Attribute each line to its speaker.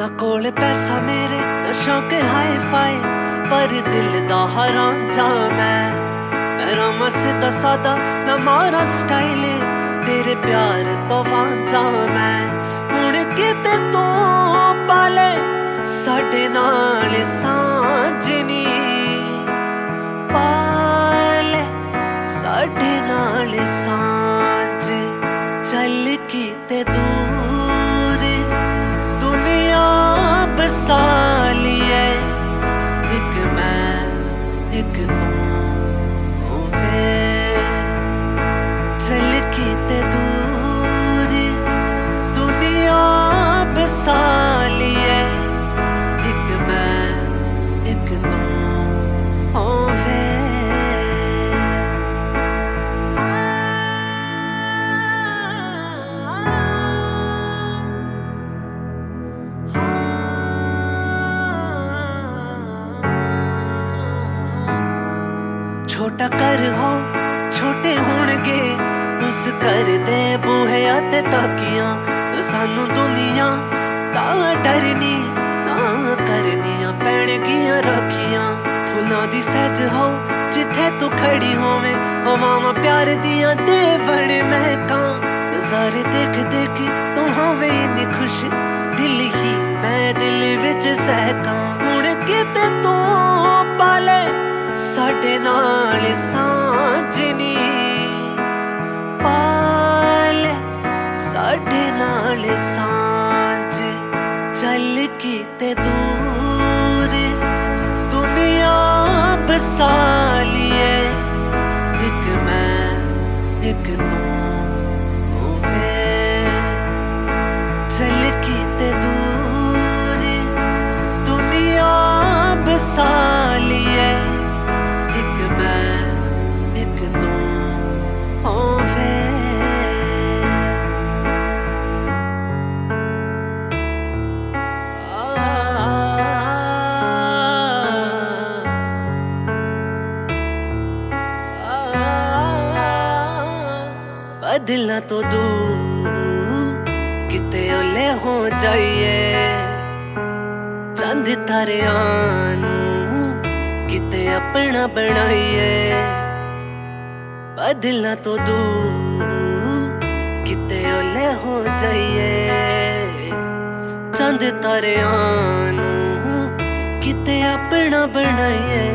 Speaker 1: ਨਾ ਕੋਲ ਪੈਸਾ ਮੇਰੇ ਨਾ ਸ਼ੌਕ ਹਾਈ ਫਾਈ ਪਰ ਦਿਲ ਦਾ ਹਰਾਂਝਾ ਮੈਂ। ਮੇਰਾ ਮਸਤ ਸਾਦਾ, ਨਾ ਮਾਰਾ ਸਟਾਈਲ ਤੇਰੇ ਪਿਆਰ ਤੋਂ ਵਾਂਝਾ ਮੈਂ। ਹੁਣ ਕਿਤੇ ਤੂੰ ਪਾਲੇ, ਸਾਡੇ ਨਾਲ ਸਾਂਝਨੀ ਪਾਲੇ, ਸਾਡੇ ਨਾਲ ਸਾਂਝ। ਚੱਲ ਕਿਤੇ ਦੂਰ sun. ਛੋਟਾ ਕਰ ਹੋ, ਛੋਟੇ ਹੋਣਗੇ। ਉਸ ਘਰ ਦੇ ਬੂਹੇ ਤੇ ਤਾਕੀਆਂ ਸਾਨੂੰ ਦੁਨੀਆ ਤਾਂ ਡਰਨੀ, ਨਾ ਕਰਨੀਆਂ ਪੈਣਗੀਆਂ ਰੱਖੀਆਂ। ਫੁੱਲਾਂ ਦੀ ਸਹਿਜ ਹੋ, ਜਿੱਥੇ ਤੂੰ ਖੜੀ ਹੋਵੇਂ, ਹਵਾਵਾਂ ਪਿਆਰ ਦੀਆਂ ਦੇਵਣ ਮਹਿਕਾਂ। ਨਜ਼ਾਰੇ ਦੇਖ ਦੇਖ ਤੂੰ ਹੋਵੇਂ ਨੀ ਖੁਸ਼, ਦਿਲ ਹੀ ਮੈਂ ਦਿਲ ਵਿੱਚ ਸਹਿਕਾਂ। ਹੁਣ ਕਿਤੇ ਤੂੰ ਪਾਲੇ ਸਾਡੇ ਨਾਲ ਸਾਂਝਨੀ ਪਾਲ ਸਾਡੇ ਨਾਲ ਸਾਂਝ, ਚੱਲ ਕੀਤੇ ਦੂਰ। ਦੁਨੀਆ ਬਸਾਲੀਏ ਇੱਕ ਮੈਂ, ਇੱਕ ਤੂੰ। ਬਦਲਾ ਤੋਂ ਦੂਰ ਕਿਤੇ ਓਲੇ ਹੋ ਜਾਈਏ। ਚੰਦ ਤਾਰਿਆਂ ਨੂੰ ਕਿਤੇ ਆਪਣਾ ਬਣਾਈਏ। ਬਦਲਾ ਤੋਂ ਦੂਰ ਕਿਤੇ ਓਲੇ ਹੋ ਜਾਈਏ। ਚੰਦ ਤਾਰਿਆਂ ਨੂੰ ਕਿਤੇ ਆਪਣਾ ਬਣਾਈਏ।